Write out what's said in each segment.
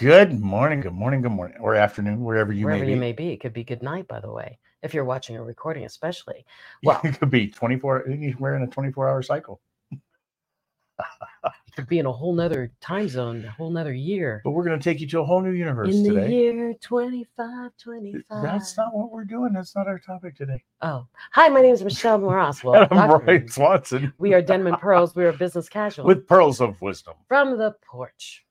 Good morning, good morning, good morning, or afternoon, wherever you wherever may be. you may be. It could be good night, by the way, if you're watching a recording, especially. Well, it could be 24, we're in a 24 hour cycle. it could be in a whole nother time zone, a whole nother year. But we're going to take you to a whole new universe In the today. year 2525. That's not what we're doing. That's not our topic today. Oh, hi, my name is Michelle Moras. Well, I'm Dr. Brian Swanson We are Denim and Pearls. We are business casual. with pearls of wisdom. from the porch.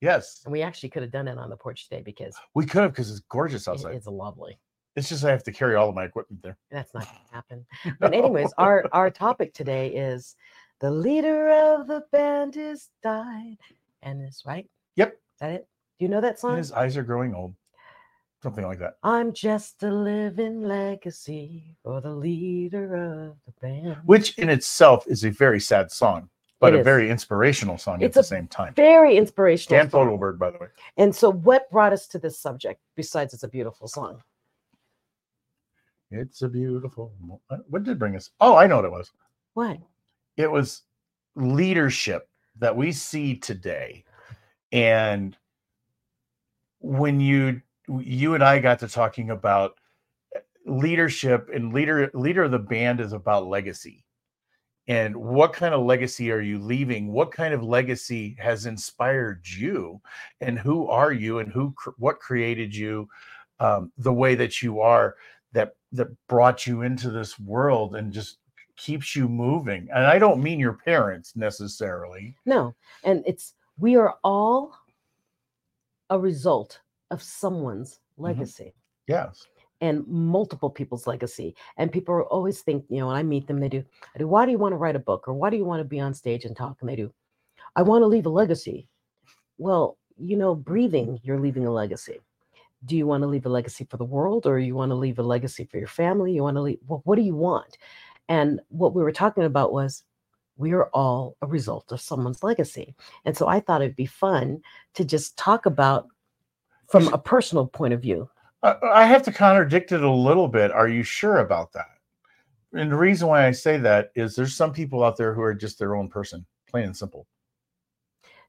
Yes, And we actually could have done it on the porch today because we could have because it's gorgeous it- outside. it's lovely. It's just I have to carry all of my equipment there. That's not going to happen. But anyways, our our topic today is the leader of the band is died, and is right. Yep. Is that it? Do you know that song? his eyes are growing old. Something like that. I'm just a living legacy for the leader of the band. Which in itself is a very sad song, but It a is. very inspirational song It's at the same time. Very inspirational. Dan. Fogelberg, by the way. And so, what brought us to this subject besides it's a beautiful song? It's a beautiful. uh, What did bring us? Oh, I know what it was. What? It was leadership that we see today, and when you you and I got to talking about uh, leadership and leader leader of the band is about legacy and what kind of legacy are you leaving? What kind of legacy has inspired you? And who are you? And who what created you um, the way that you are that that brought you into this world and just keeps you moving? And i don't mean your parents necessarily. No. And it's, we are all a result of someone's legacy. yes and multiple people's legacy. And people always think, you know, when I meet them, they do, I do, why do you want to write a book or why do you want to be on stage and talk? And they do, I want to leave a legacy. Well, you know, breathing, you're leaving a legacy. Do you want to leave a legacy for the world or you want to leave a legacy for your family? You want to leave, well, what do you want? And what we were talking about was we are all a result of someone's legacy. And so I thought it'd be fun to just talk about from a personal point of view. I, have to contradict it a little bit. Are you sure about that? And the reason why I say that is there's some people out there who are just their own person, plain and simple.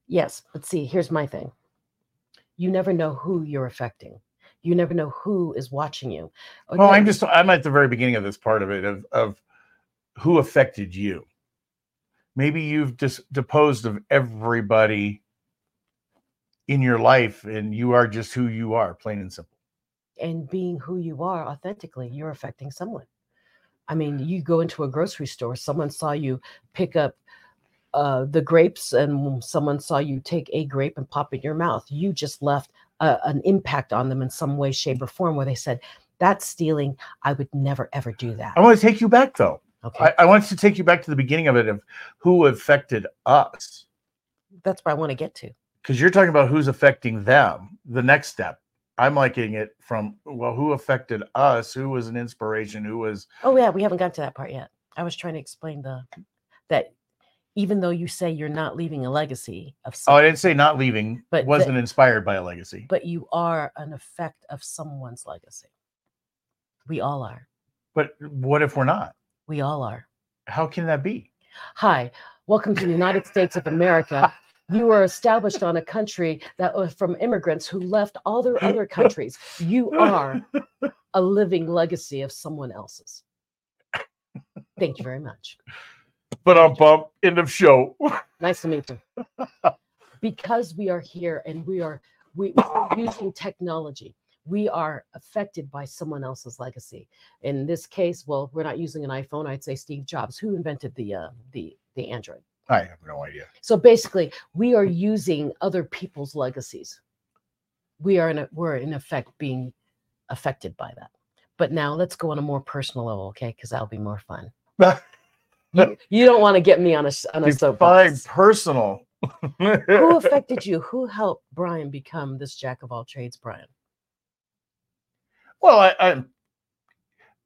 Yes, but see, here's my thing. You never know who you're affecting. You never know who is watching you. Oh, well, I'm just I'm at the very beginning of this part of it of of who affected you. Maybe you've just deposed of everybody in your life, and you are just who you are, plain and simple. And being who you are authentically, you're affecting someone. I mean, you go into a grocery store, someone saw you pick up uh, the grapes, and someone saw you take a grape and pop it in your mouth. You just left a, an impact on them in some way, shape, or form where they said, That's stealing. I would never, ever do that. I want to take you back though. Okay. I, I want to take you back to the beginning of it of who affected us. That's where I want to get to. because you're talking about who's affecting them the next step i'm liking it from well who affected us who was an inspiration who was Oh yeah, we haven't got to that part yet. I was trying to explain the that even though you say you're not leaving a legacy of oh i didn't say not leaving But but wasn't inspired by a legacy but you are an effect of someone's legacy. We all are. but what if we're not We all are. how can that be Hi, welcome to the United States of America. You were established on a country that was from immigrants who left all their other countries. You are a living legacy of someone else's. Thank you very much. but i'm bump end of show Nice to meet you. because we are here and we are we we are using technology. We are affected by someone else's legacy. In this case, well, we're not using an iPhone. I'd say Steve Jobs, who invented the uh, the the Android. I have no idea So basically, we are using other people's legacies. We are in a, we're in effect being affected by that. But now let's go on a more personal level, okay? Because that'll be more fun. You, you don't want to get me on a on a soapbox. personal Who affected you? Who helped Brian become this jack of all trades, Brian? well i i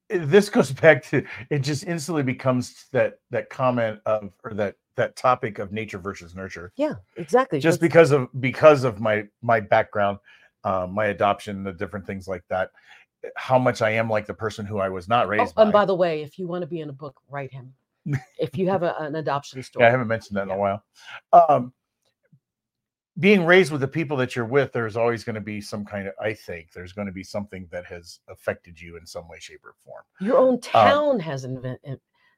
this goes back to it just instantly becomes that that comment of or that that topic of nature versus nurture Yeah, exactly. just That's- because of because of my my background um, my adoption the different things like that how much i am like the person who i was not Oh, raised and by. by the way, if you want to be in a book, write him. if you have a, an adoption story, yeah i haven't mentioned that in Yeah. a while um being raised with the people that you're with, there's always going to be some kind of, I think, there's going to be something that has affected you in some way, shape, or form. Your own town has invent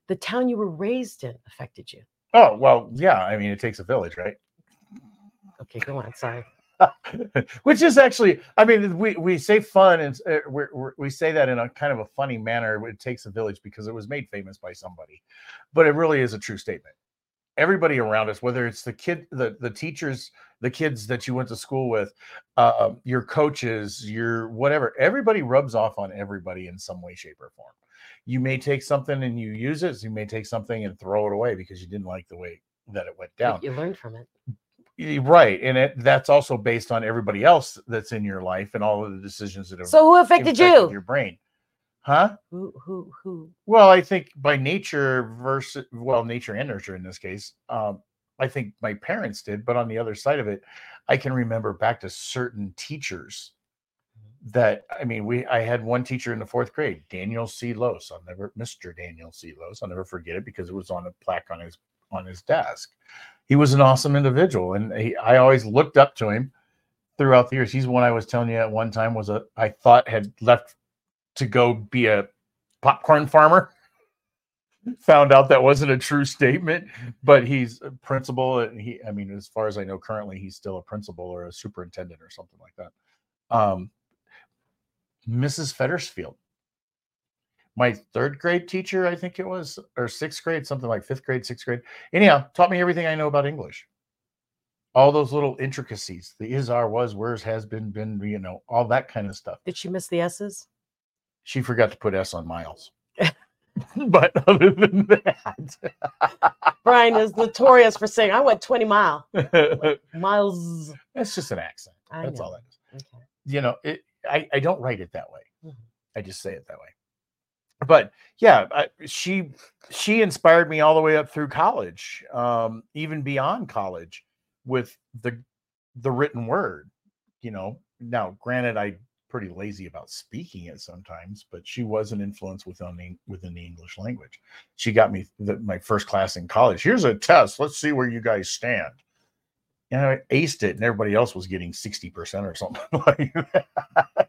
the town you were raised in affected you. Oh, well, yeah. I mean, it takes a village, right? Okay, go on. Sorry. Which is actually, I mean, we, we say fun and uh, we're, we're, we say that in a kind of a funny manner. It takes a village because it was made famous by somebody, but it really is a true statement. Everybody around us, whether it's the kid, the the teachers, the kids that you went to school with, uh, your coaches, your whatever, everybody rubs off on everybody in some way, shape, or form. You may take something and you use it. So you may take something and throw it away because you didn't like the way that it went down. You learned from it. Right, and it that's also based on everybody else that's in your life and all of the decisions that have So who affected you? your brain, huh? Who who who? Well, I think by nature versus well, nature and nurture in this case, um, I think my parents did, but on the other side of it, I can remember back to certain teachers that I mean, we I had one teacher in the fourth grade, Daniel C. Lose. I'll never Mr. Daniel C. Lose. I'll never forget it because it was on a plaque on his on his desk. He was an awesome individual, and he, I always looked up to him throughout the years. He's one I was telling you at one time was a I thought had left to go be a popcorn farmer. Found out that wasn't a true statement, but he's a principal, and he I mean, as far as I know, currently he's still a principal or a superintendent or something like that. Um, Mrs. Fettersfield. My third grade teacher, I think it was, or sixth grade, something like fifth grade, sixth grade. Anyhow, taught me everything I know about English. All those little intricacies, the is, are, was, where's, has been, been, you know, all that kind of stuff. Did she miss the S's? She forgot to put S on Miles. but other than that, Brian is notorious for saying, I went 20 mile miles. that's just an accent. I That's know. all that is. Okay. you know, it, I, I don't write it that way. Mhm. I just say it that way. But yeah, I, she she inspired me all the way up through college, um, even beyond college, with the the written word. You know, now granted, I pretty lazy about speaking it sometimes, but she was an influence within the within the English language. She got me the, my first class in college. Here's a test. Let's see where you guys stand. And I aced it, and everybody else was getting 60% or something like that.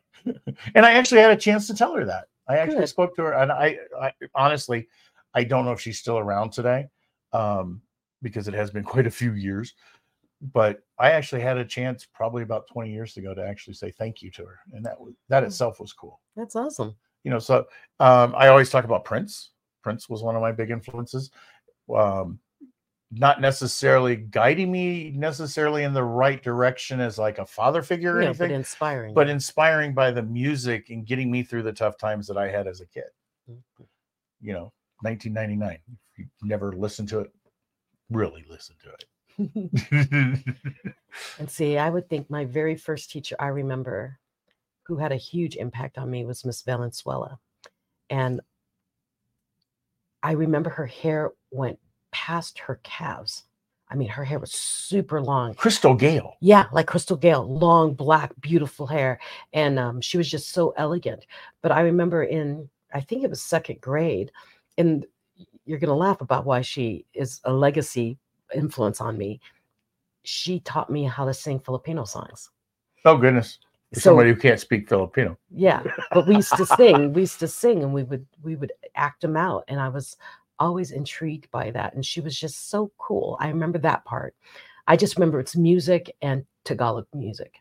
and I actually had a chance to tell her that. I actually Good. spoke to her, and I, I honestly, I don't know if she's still around today, um, because it has been quite a few years. But I actually had a chance probably about 20 years ago to actually say thank you to her, and that was that Hmm. itself was cool. That's awesome. You know, so um, I always talk about Prince. Prince was one of my big influences. Um, not necessarily guiding me necessarily in the right direction as like a father figure or Yeah, but inspiring. but inspiring by the music and getting me through the tough times that I had as a kid. Mhm. You know, 1999. If you never listened to it, really listen to it. And see, I would think my very first teacher I remember who had a huge impact on me was Miss Valenzuela. And I remember her hair went past her calves. I mean, her hair was super long. Crystal Gayle. Yeah, like Crystal Gayle, long, black, beautiful hair. And um, she was just so elegant. But I remember in, I think it was second grade, and you're going to laugh about why she is a legacy influence on me. She taught me how to sing Filipino songs. Oh goodness. So- somebody who can't speak Filipino. Yeah, but we used to sing. We used to sing, and we would we would act them out. And I was always intrigued by that. And she was just so cool. I remember that part. I just remember it's music and Tagalog music.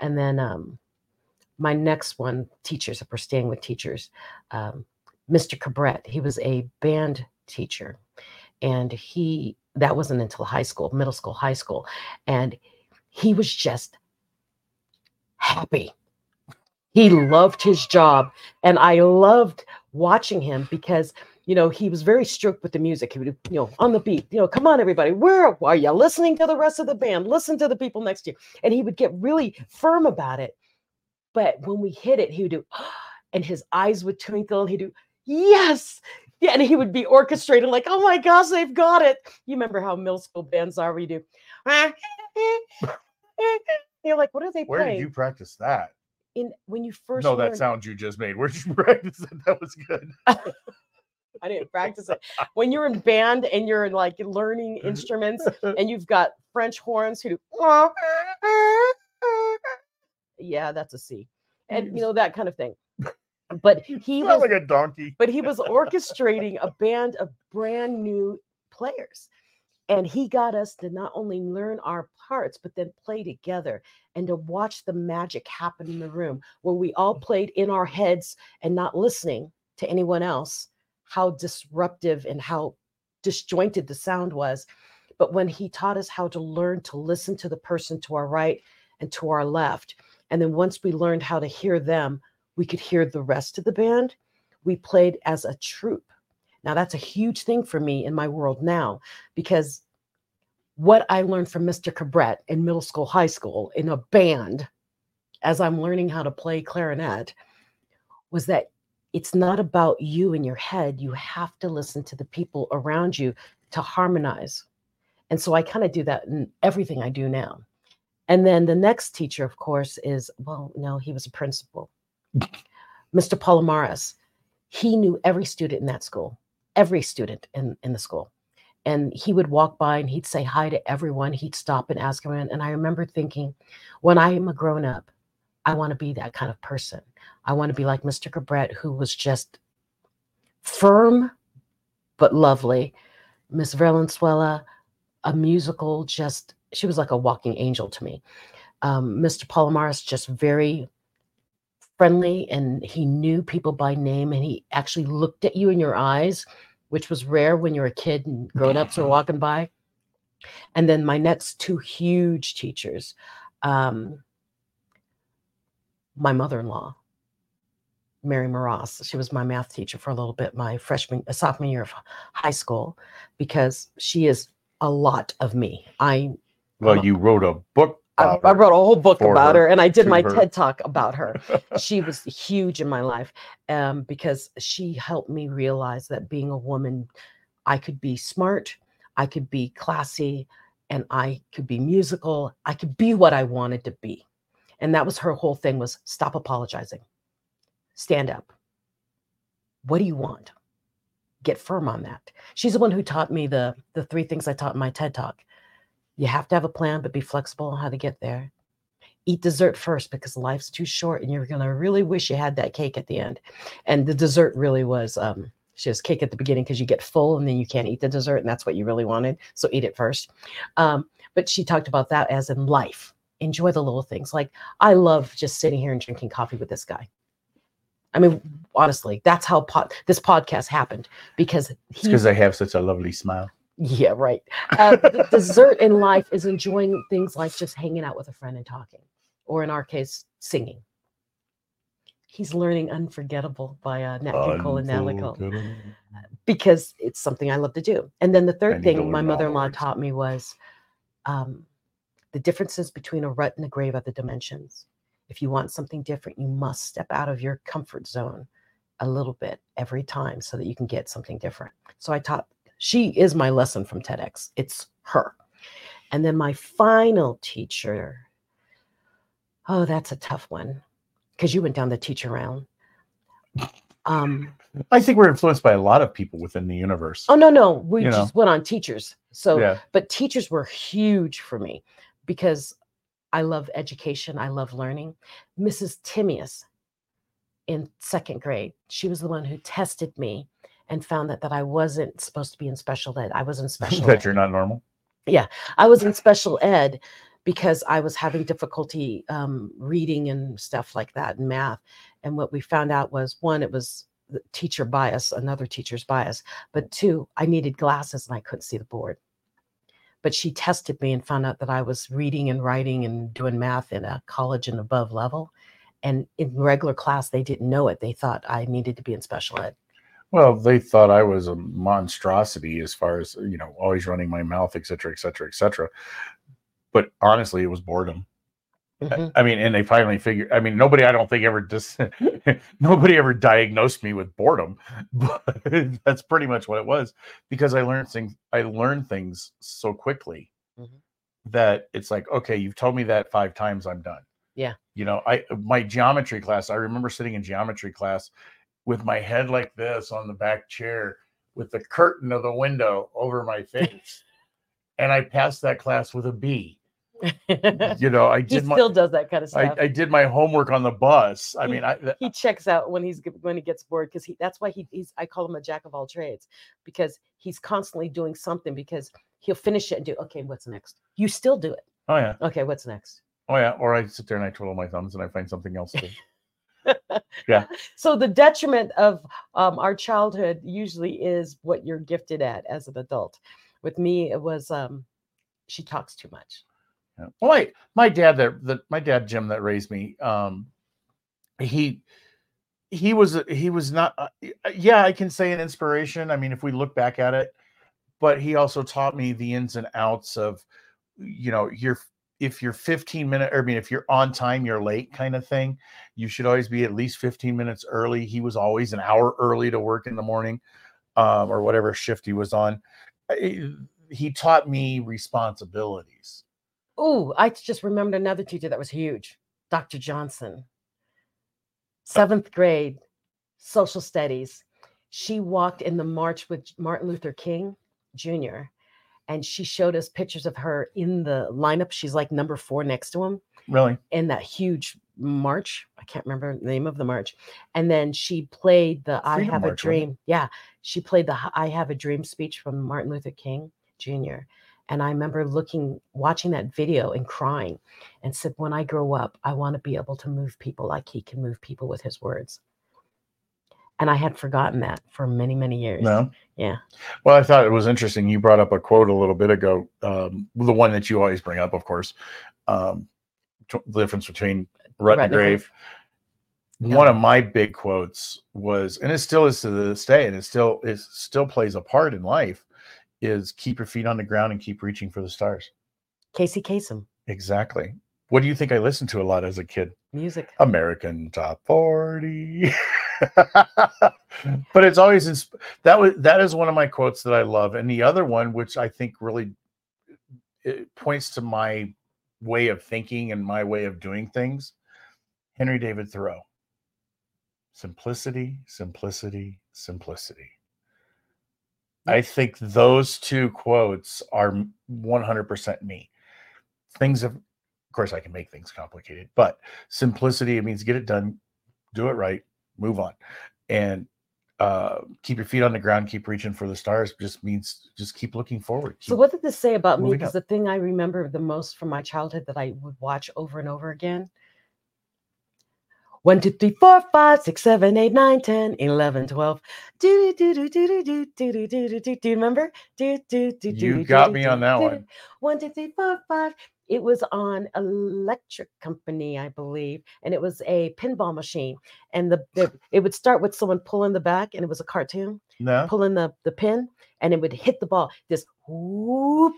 And then um, my next one, teachers. If we're staying with teachers, um, Mr. Cabret. He was a band teacher, and he that wasn't until high school, middle school, high school, and he was just happy. He loved his job. And I loved watching him because, you know, he was very strict with the music. He would, you know, on the beat, you know, come on, everybody, where are you listening to the rest of the band? Listen to the people next to you. And he would get really firm about it. But when we hit it, he would do, and his eyes would twinkle and he'd do, yes. Yeah, and he would be orchestrated like, oh my gosh, they've got it. You remember how middle school bands are? We do, you're like, what are they Where playing? did you practice that? in when you first No, that sound you just made. Where did you practice that? That was good. I didn't practice it. When you're in band and you're like learning instruments and you've got French horns who do yeah, that's a C. And you know that kind of thing. But he was like a donkey. but he was orchestrating a band of brand new players. And he got us to not only learn our parts, but then play together and to watch the magic happen in the room where we all played in our heads and not listening to anyone else, how disruptive and how disjointed the sound was. But when he taught us how to learn to listen to the person to our right and to our left, and then once we learned how to hear them, we could hear the rest of the band we played as a troupe. Now, that's a huge thing for me in my world now because what I learned from Mr. Cabret in middle school, high school, in a band, as I'm learning how to play clarinet, was that it's not about you in your head. You have to listen to the people around you to harmonize. And so I kind of do that in everything I do now. And then the next teacher, of course, is well, no, he was a principal. Mr. Palomares he knew every student in that school, every student in, in the school. And he would walk by and he'd say hi to everyone. He'd stop and ask everyone. And I remember thinking, when I am a grown up, I want to be that kind of person. I want to be like Mr. Cabret, who was just firm but lovely. Miss Valenzuela, a musical, just she was like a walking angel to me. Um, Mr. Palomares, just very friendly and he knew people by name and he actually looked at you in your eyes, which was rare when you're a kid and grown ups are walking by. And then my next two huge teachers, um, my mother in law, Mary Moras. She was my math teacher for a little bit, my freshman, uh, sophomore year of high school, because she is a lot of me. I Well, you wrote a book. I, I wrote a whole book about her, her, and I did my her. TED talk about her. she was huge in my life um, because she helped me realize that being a woman, I could be smart, I could be classy, and I could be musical. I could be what I wanted to be, and that was her whole thing: was stop apologizing, stand up. What do you want? Get firm on that. She's the one who taught me the the three things I taught in my TED talk. You have to have a plan, but be flexible on how to get there. Eat dessert first because life's too short and you're going to really wish you had that cake at the end. And the dessert really was um, she has cake at the beginning because you get full and then you can't eat the dessert. And that's what you really wanted. So eat it first. Um, but she talked about that as in life. Enjoy the little things. Like I love just sitting here and drinking coffee with this guy. I mean, honestly, that's how pod- this podcast happened because because I have such a lovely smile. yeah, right. Uh, the dessert in life is enjoying things like just hanging out with a friend and talking, or in our case, singing. He's learning "Unforgettable" by uh, Nat King Cole and Natalie because it's something I love to do. And then the third to thing my mother-in-law taught me was um, the differences between a rut and a grave are the dimensions. If you want something different, you must step out of your comfort zone a little bit every time so that you can get something different. So I taught, she is my lesson from TEDx. It's her. And then my final teacher, oh, that's a tough one because you went down the teacher round. Um, I think we're influenced by a lot of people within the universe. oh, no, no, we You know. just went on teachers. So yeah. but teachers were huge for me because I love education. I love learning. Mrs. Timius in second grade, she was the one who tested me and found that, that I wasn't supposed to be in special ed. I was in special that ed. you're not normal. Yeah, I was in special ed because I was having difficulty um, reading and stuff like that and math. And what we found out was one, it was the teacher bias, another teacher's bias, but two, I needed glasses and I couldn't see the board. But she tested me and found out that I was reading and writing and doing math in a college and above level. And in regular class, they didn't know it. They thought I needed to be in special ed. Well, they thought I was a monstrosity as far as you know, always running my mouth, et cetera, et cetera, et cetera. But honestly, it was boredom. Mhm. I mean, and they finally figured. I mean, nobody, I don't think ever just nobody ever diagnosed me with boredom, but that's pretty much what it was because I learned things. I learned things so quickly Mhm. that it's like, okay, you've told me that five times, I'm done. Yeah. You know, I my geometry class. I remember sitting in geometry class with my head like this on the back chair with the curtain of the window over my face, and I passed that class with a B You know, I he did my still does that kind of stuff. I, I did my homework on the bus. I He- mean, I th- he checks out when he's when he gets bored because he that's why he, he's I call him a jack of all trades because he's constantly doing something because he'll finish it and do okay what's next you still do it oh yeah, okay what's next oh yeah. Or I sit there and I twiddle my thumbs and I find something else to. Yeah. So the detriment of um, our childhood usually is what you're gifted at as an adult with me it was um she talks too much Yeah. Well, my my dad that that my dad Jim that raised me, um, he he was he was not. Uh, uh, yeah, I can say an inspiration. I mean, if we look back at it, but he also taught me the ins and outs of, you know, you're if you're 15 minutes, I mean, if you're on time, you're late, kind of thing. You should always be at least 15 minutes early. He was always an hour early to work in the morning, um, or whatever shift he was on. He taught me responsibilities. Oh i just remembered another teacher that was huge dr johnson. Seventh grade social studies. She walked in the march with martin luther king jr and she showed us pictures of her in the lineup. She's like number four next to him Really? in that huge march. I can't remember the name of the march. And then she played the i have March, a dream yeah she played the I have a dream speech from martin luther king jr and i remember looking watching that video and crying and said when i grow up i want to be able to move people like he can move people with his words and i had forgotten that for many many years No. yeah Well, I thought it was interesting. You brought up a quote a little bit ago, um, the one that you always bring up, of course. Um, t- the difference between rut and and grave. Yeah. One of my big quotes was, and it still is to this day, and it still it still plays a part in life, is keep your feet on the ground and keep reaching for the stars. casey Kasem, Exactly. What do you think I listened to a lot as a kid? music American Top 40. but it's always insp- that was that is one of my quotes that I love. And the other one, which I think really it points to my way of thinking and my way of doing things, Henry David Thoreau. Simplicity, simplicity, simplicity. I think those two quotes are 100% me. Things of, of course, I can make things complicated, but simplicity it means get it done, do it right, move on, and uh, keep your feet on the ground, keep reaching for the stars. Just means just keep looking forward. So what did this say about me? Because the thing I remember the most from my childhood that I would watch over and over again. One, two, three, four, five, six, seven, eight, nine, ten, eleven, twelve. Do do do do do do do do do do do. Do you remember? Do do do do. You got me on that one. do. One, two, three, four, five. It was on Electric Company, I believe, and it was a pinball machine. And the, the it would start with someone pulling the back, and it was a cartoon no, pulling the, the pin and it would hit the ball this whoop,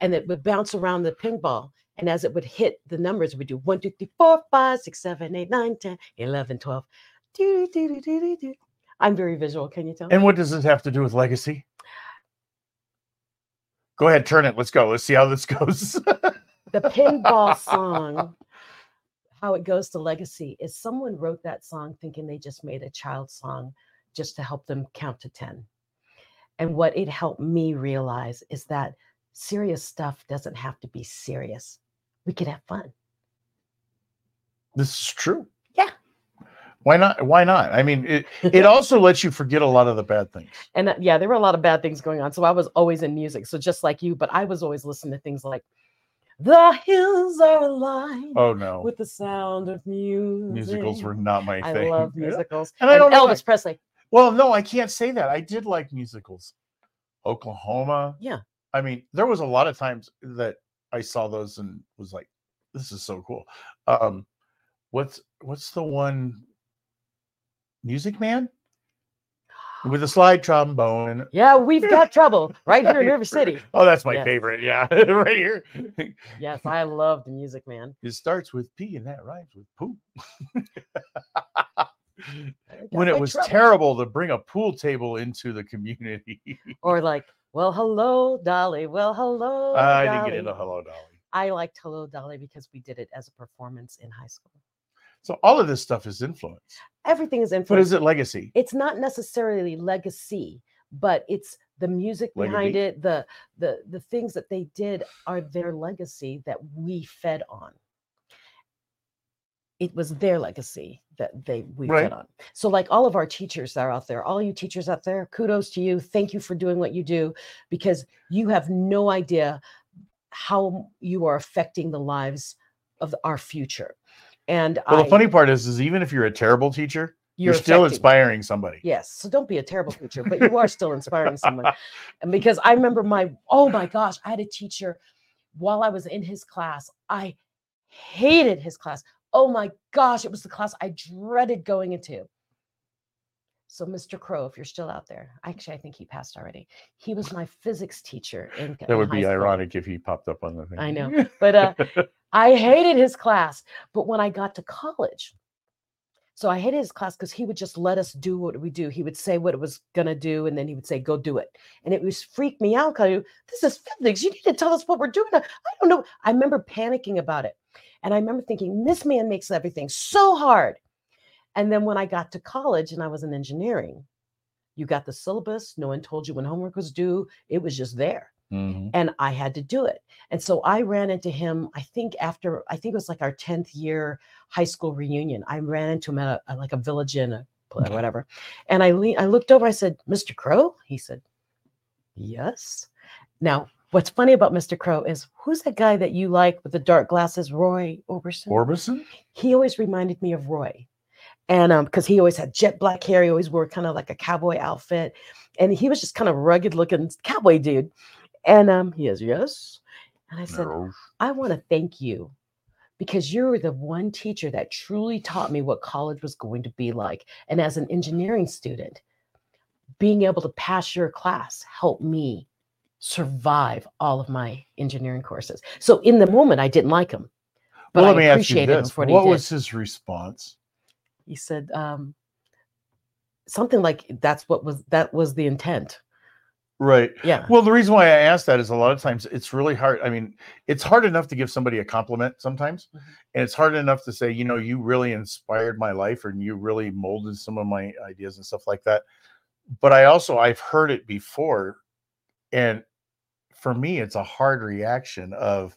and it would bounce around the ping ball and as it would hit the numbers we do 1 2 3 4 5 6 7 8 9 10 11 12 do, do, do, i'm very visual can you tell and what does this have to do with legacy? Go ahead, turn it. Let's go. Let's see how this goes. the pinball song how it goes to legacy is someone wrote that song thinking they just made a child song just to help them count to 10 and what it helped me realize is that serious stuff doesn't have to be serious we could have fun this is true. Yeah. Why not? Why not? I mean, it, it also lets you forget a lot of the bad things. and uh, yeah there were a lot of bad things going on so i was always in music so just like you but i was always listening to things like the hills are alive Oh no, with the sound of music musicals were not my thing. i love musicals And I don't know elvis presley Well, no, I can't say that. I did like musicals. Oklahoma. Yeah. I mean, there was a lot of times that I saw those and was like, this is so cool. Um, what's what's the one Music Man? With a slide trombone. Yeah, we've got trouble right here in River City. Oh, that's my Yes. favorite. Yeah, right here. Yes, I love the music, man. It starts with P and that rhymes with poop. When it was trouble. terrible to bring a pool table into the community. Or like, well, hello, Dolly. Well, hello. I didn't get into Hello Dolly. I liked Hello Dolly because we did it as a performance in high school. So all of this stuff is influence. Everything is influence. But is it legacy? it's not necessarily legacy, but it's the music behind Legacy. it, the the the things that they did are their legacy that we fed on. It was their legacy that they we Right. fed on. So, like all of our teachers that are out there, all you teachers out there, kudos to you. Thank you for doing what you do because you have no idea how you are affecting the lives of our future. And Well, I, the funny part is, is even if you're a terrible teacher, you're, still affecting- inspiring somebody. Yes. So don't be a terrible teacher, but you are still inspiring someone. And because I remember my, oh my gosh, I had a teacher while I was in his class. I hated his class. Oh my gosh, it was the class I dreaded going into. So, Mr. Crow, if you're still out there, actually, I think he passed already. He was my physics teacher. In, That would be ironic if he popped up on the thing. I know. But uh, I hated his class. But when I got to college, so I hated his class because he would just let us do what we do. He would say what it was gonna do, and then he would say, "Go do it." And it was freak me out. Cause this is physics. You need to tell us what we're doing. I don't know. I remember panicking about it, and I remember thinking, "This man makes everything so hard." And then when I got to college and I was in engineering, you got the syllabus. No one told you when homework was due. It was just there Mhm. and I had to do it. And so I ran into him, I think after, I think it was like our 10th year high school reunion. I ran into him at a, like a village inn or whatever. And I, le- I looked over, I said, Mr. Crow? He said, yes. Now, what's funny about Mr. Crow is who's that guy that you like with the dark glasses, Roy Oberson? Orbison? he always reminded me of Roy. And um, because he always had jet black hair, he always wore kind of like a cowboy outfit. And he was just kind of rugged looking cowboy dude. And um, he is, yes. And I said, No. I want to thank you because you were the one teacher that truly taught me what college was going to be like. And as an engineering student, being able to pass your class helped me survive all of my engineering courses. So in the moment, I didn't like him, but well, I appreciated him for what, What was his response? he said um, something like that's what was that was the intent. Right. Yeah. Well, the reason why I ask that is a lot of times it's really hard. I mean, it's hard enough to give somebody a compliment sometimes, Mhm. and it's hard enough to say, you know, you really inspired my life and you really molded some of my ideas and stuff like that. But I also I've heard it before, and for me, it's a hard reaction of,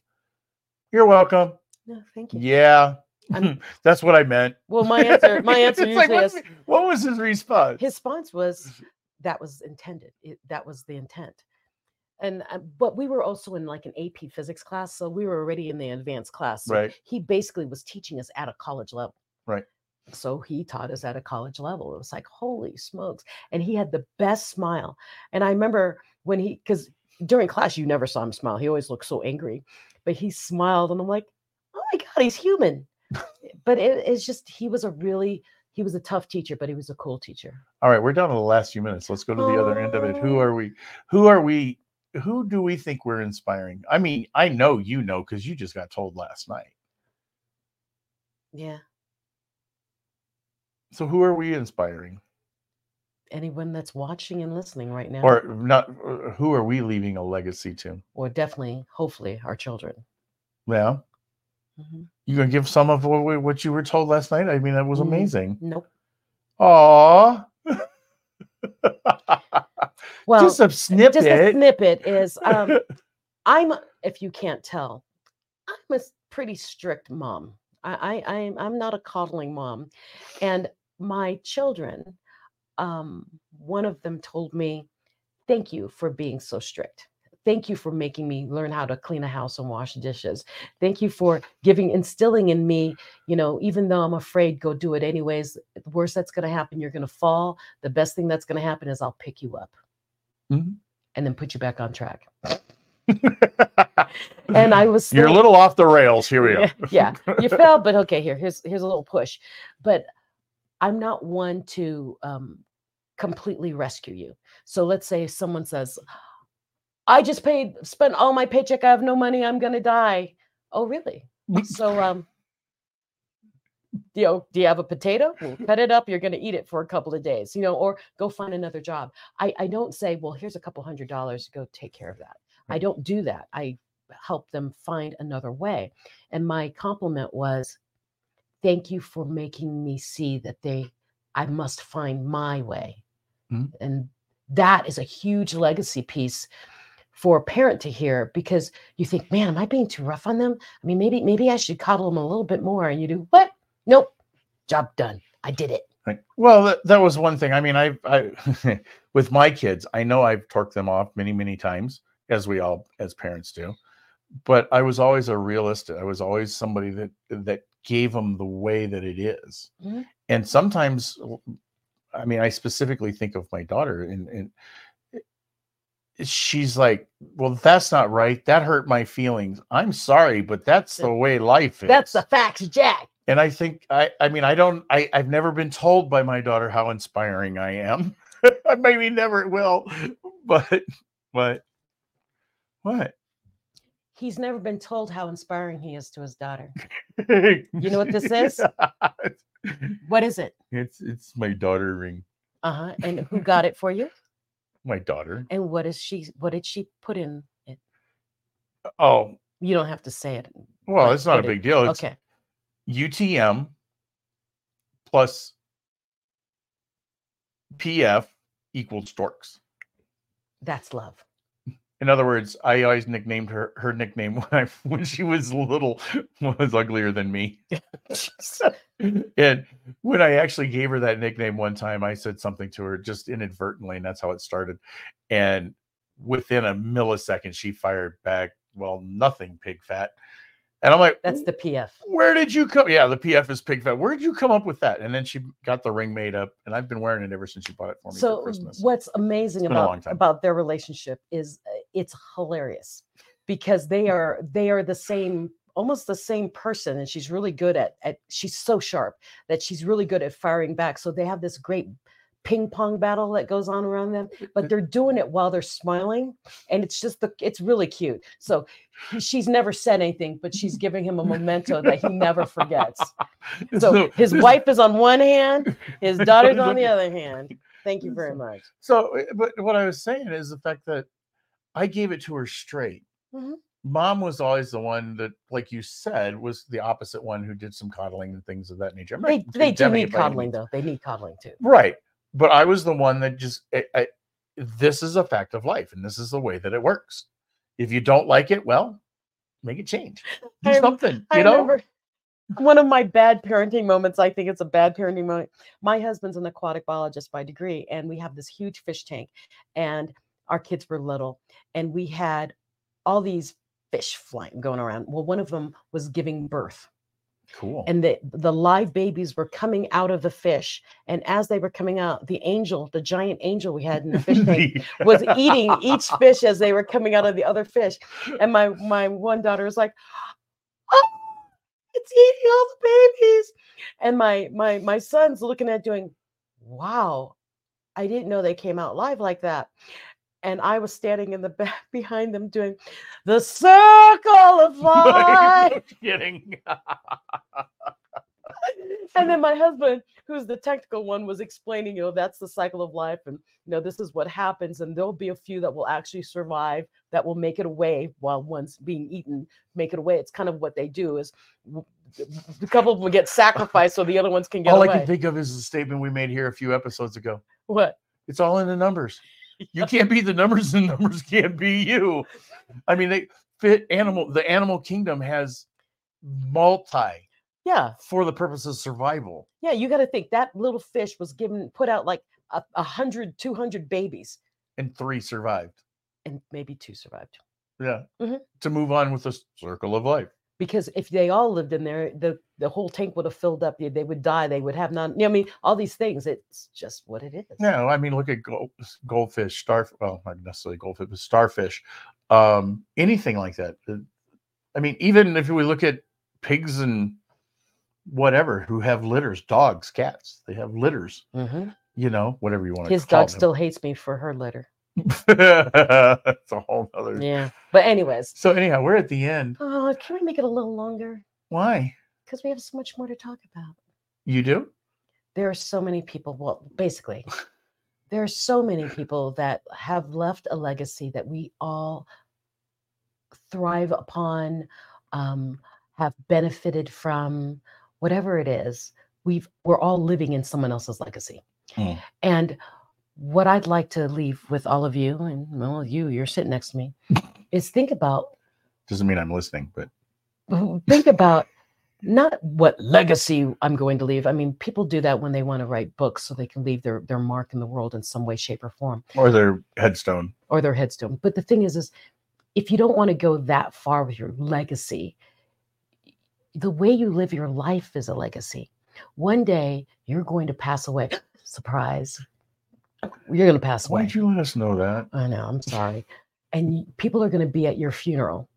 "You're welcome." No, thank you. Yeah, that's what I meant. Well, my answer, my answer like, usually is what was his response? his response was that was intended. It, that was the intent. And uh, but we were also in like an AP physics class, so we were already in the advanced class. So Right. He basically was teaching us at a college level. Right. So he taught us at a college level. It was like holy smokes, and he had the best smile. And I remember when he because during class you never saw him smile. He always looked so angry, but he smiled, and I'm like, oh my god, he's human. but it, it's just he was a really he was a tough teacher, but he was a cool teacher. All right, we're down to the last few minutes. Let's go to the other end of it. Who Oh. are we? Who are we? Who do we think we're inspiring? I mean, I know you know because you just got told last night. Yeah. So who are we inspiring? Anyone that's watching and listening right now, Or not uh, who are we leaving a legacy to? or definitely, hopefully, our children. Yeah. Mhm. You gonna give some of what, you were told last night? I mean, that was Mm. amazing. Nope. Aw. Well, just a snippet. just a snippet is um, I'm, if you can't tell, I'm a pretty strict mom. I, I I'm I'm not a coddling mom, and my children, um, one of them told me, "Thank you for being so strict. Thank you for making me learn how to clean a house and wash dishes. Thank you for giving instilling in me, you know, even though I'm afraid, go do it anyways. The worst that's going to happen, you're going to fall. The best thing that's going to happen is I'll pick you up." Mhm. and then put you back on track. And I was You're a little off the rails. Here we yeah, are. yeah, you fell, but okay, here, here's here's a little push. But I'm not one to um, completely rescue you. So let's say someone says, "I just paid, spent all my paycheck. I have no money. I'm gonna die." Oh, really? So um, you know, do you have a potato? Well, cut it up. You're going to eat it for a couple of days, you know, or go find another job. I, I don't say, well, here's a couple hundred dollars. Go take care of that. I don't do that. I help them find another way. And my compliment was, thank you for making me see that they, I must find my way. Mhm. And that is a huge legacy piece for a parent to hear because you think, man, am I being too rough on them? I mean, maybe maybe I should coddle them a little bit more. And you do what? Nope, job done. I did it. Well, that, that was one thing. I mean, I, I, with my kids, I know I've torqued them off many, many times, as we all as parents do. But I was always a realist. I was always somebody that that gave them the way that it is. Mhm. And sometimes, I mean, I specifically think of my daughter, and, and eh, she's like, "Well, that's not right. That hurt my feelings. I'm sorry, but that's the way life is." That's the facts, Jack. and I think I I mean I don't I I've never been told by my daughter how inspiring I am. I maybe never will, but but what? He's never been told how inspiring he is to his daughter. You know what this is? What is it? it's it's my daughter ring. Uh huh. And who got it for you? My daughter. And what is she? What did she put in it? Oh You don't have to say it. well, it's not a did it- big deal. It's Okay. UTM plus PF equals storks. That's love. In other words, I always nicknamed her. Her nickname when I when she was little was uglier than me. and when I actually gave her that nickname one time, I said something to her just inadvertently, and that's how it started. And within a millisecond, she fired back, "Well, nothing, pig fat." And I'm like, That's the PF. where did you come? Yeah, the PF is pig fat. Where did you come up with that? And then she got the ring made up, and I've been wearing it ever since she bought it for me for So Christmas. what's amazing been a long about about their relationship is uh, it's hilarious because they are they are the same almost the same person and she's really good at at she's so sharp that she's really good at firing back so they have this great ping pong battle that goes on around them but they're doing it while they're smiling and it's just the it's really cute so she's never said anything but she's giving him a memento that he never forgets so his wife is on one hand his daughter's on the other hand thank you very much So, uh, but what I was saying is the fact that I gave it to her straight. Mhm. Mom was always the one that, like you said, was the opposite one who did some coddling and things of that nature. They they do need it by any coddling though. They need coddling too. right? But I was the one that just, I, I, this is a fact of life, and this is the way that it works. If you don't like it, well, make it change. Do I something, you know. remember one of my bad parenting moments. I think it's a bad parenting moment. My husband's an aquatic biologist by degree, and we have this huge fish tank, and our kids were little, and we had all these fish flying going around. Well, one of them was giving birth. Cool. and the the live babies were coming out of the fish and as they were coming out the angel the giant angel we had in the fish tank was eating each fish as they were coming out of the other fish and my my one daughter was like oh it's eating all the babies and my my my son's looking at doing wow i didn't know they came out live like that and i was standing in the back behind them doing the circle of life kidding. and then my husband, who's the technical one, was explaining, you know, that's the cycle of life, and you know, this is what happens, and there'll be a few that will actually survive, that will make it away while one's being eaten, make it away. It's kind of what they do is a couple of them get sacrificed so the other ones can get away. all away. I can think of is the statement we made here a few episodes ago. what? It's all in the numbers. You can't be the numbers, and numbers can't be you. I mean, they fit animal. The animal kingdom has multi Yeah, for the purpose of survival. yeah. You got to think that little fish was given put out like a, a hundred, two hundred babies, and three survived. and maybe two survived. Yeah. Mhm. To move on with the circle of life. Because if they all lived in there, the the whole tank would have filled up. They would die. They would have none. You know, I mean, all these things. It's just what it is. No, I mean, look at gold, goldfish, star. Well, not necessarily goldfish, but starfish. Um, anything like that. Uh, I mean, even if we look at pigs and whatever who have litters, dogs, cats, they have litters. Mhm. You know, whatever you want to His dog still hates me for her litter. That's a whole other. Yeah. But anyways, So anyhow, we're at the end. oh, can we make it a little longer? Why? Because we have so much more to talk about. You do? There are so many people. Well, basically, there are so many people that have left a legacy that we all thrive upon, um, have benefited from, whatever it is. We've we're all living in someone else's legacy. Mm. And what I'd like to leave with all of you, and well, you, you're sitting next to me, is think about Doesn't mean I'm listening, but think about not what legacy I'm going to leave. I mean, people do that when they want to write books so they can leave their their mark in the world in some way, shape, or form, or their headstone. or their headstone. But the thing is, is if you don't want to go that far with your legacy, the way you live your life is a legacy. One day you're going to pass away. Surprise. You're going to pass away. Why'd you let us know that? I know, I'm sorry. And people are going to be at your funeral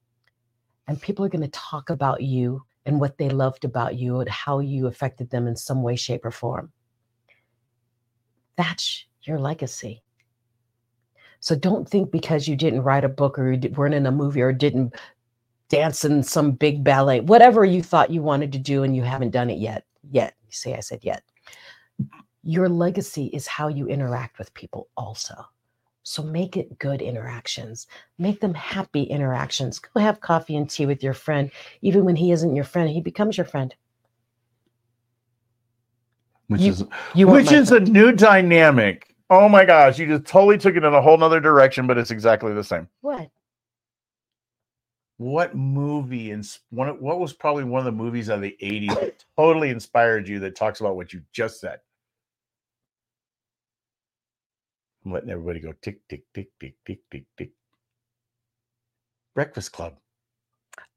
and people are going to talk about you and what they loved about you and how you affected them in some way, shape, or form. That's your legacy. So don't think because you didn't write a book or you weren't in a movie or didn't dance in some big ballet, whatever you thought you wanted to do and you haven't done it yet. Yet, you say I said yet. Your legacy is how you interact with people also. So make it good interactions. Make them happy interactions. Go have coffee and tea with your friend. Even when he isn't your friend, he becomes your friend. Which You- is You which is a new dynamic. Oh my gosh, you just totally took it in a whole nother direction, but it's exactly the same. what? What movie and one what was probably one of the movies of the 80s that totally inspired you that talks about what you just said? I'm letting everybody go tick tick tick tick tick tick tick. Breakfast Club.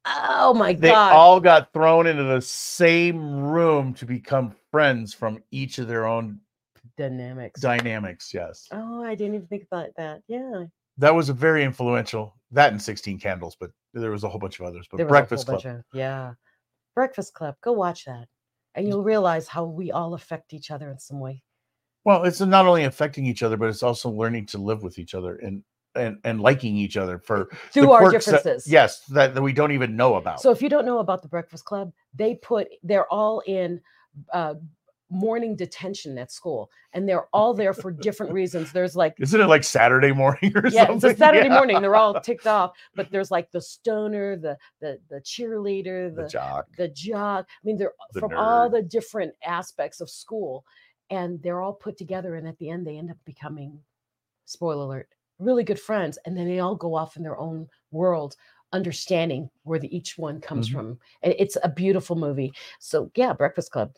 Oh my They god. They all got thrown into the same room to become friends from each of their own Dynamics. dynamics. Yes. oh, I didn't even think about that. Yeah. That was a very influential. That and 16 Candles, but there was a whole bunch of others. But There was a whole Breakfast Club. of- yeah. Breakfast Club. Go watch that. And you'll realize how we all affect each other in some way. Well, it's not only affecting each other, but it's also learning to live with each other and and and liking each other for Through our quirks that- differences. yes, that, that we don't even know about. So if you don't know about the Breakfast Club, they put they're all in uh, morning detention at school, and they're all there for different reasons. There's like Isn't it like Saturday morning or yeah, something? it's a Saturday Yeah. morning. They're all ticked off, but there's like the stoner, the the the cheerleader, The the jock. the jock. I mean, they're The from all the different aspects of school, and they're all put together. And at the end, they end up becoming, spoiler alert, really good friends. And then they all go off in their own world, understanding where the each one comes Mhm. from. And it's a beautiful movie. So yeah, Breakfast Club.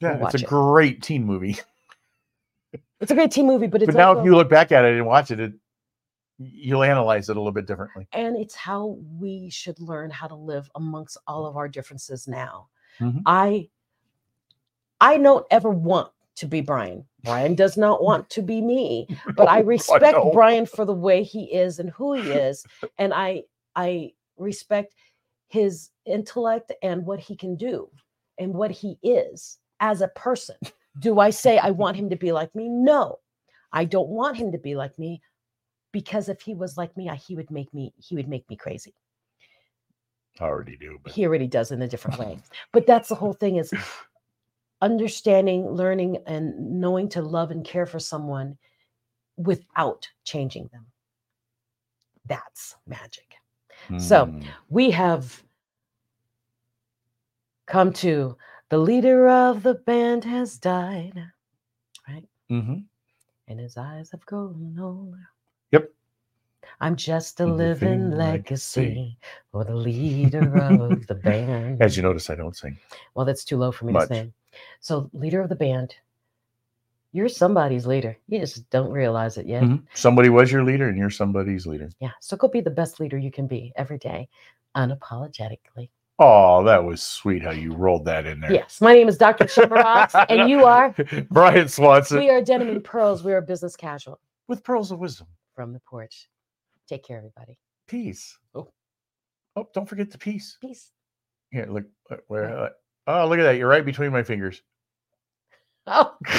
Yeah, watch it's a it. great teen movie. It's a great teen movie, but it's but now, also, if you look back at it and watch it, it you'll analyze it a little bit differently. and it's how we should learn how to live amongst all of our differences now. Mhm. I I don't ever want to be Brian. Brian does not want to be me, but oh, I respect know. Brian for the way he is and who he is, and I I respect his intellect and what he can do and what he is as a person. Do I say I want him to be like me? No. I don't want him to be like me because if he was like me, I, he would make me he would make me crazy. I already do, but He already does in a different way. But that's the whole thing is understanding, learning, and knowing to love and care for someone without changing them. That's magic. So, Mm. We have come to the leader of the band has died, right? Mm-hmm. And his eyes have grown older. Yep. I'm just a Living legacy for the leader of the band. as you notice, I don't sing. Well, that's too low for me Much. to sing. So, leader of the band, you're somebody's leader. You just don't realize it yet. Mhm. Somebody was your leader, and you're somebody's leader. Yeah. So, go be the best leader you can be every day, unapologetically. Oh, that was sweet how you rolled that in there. Yes. My name is Dr. Shimmerox, and you are. Brian Swanson We are Denim and Pearls. We are business casual with pearls of wisdom. from the porch. Take care, everybody. Peace. Oh. oh, don't forget the peace. Peace. Here, look where. uh, oh, look at that! You're right between my fingers. Oh.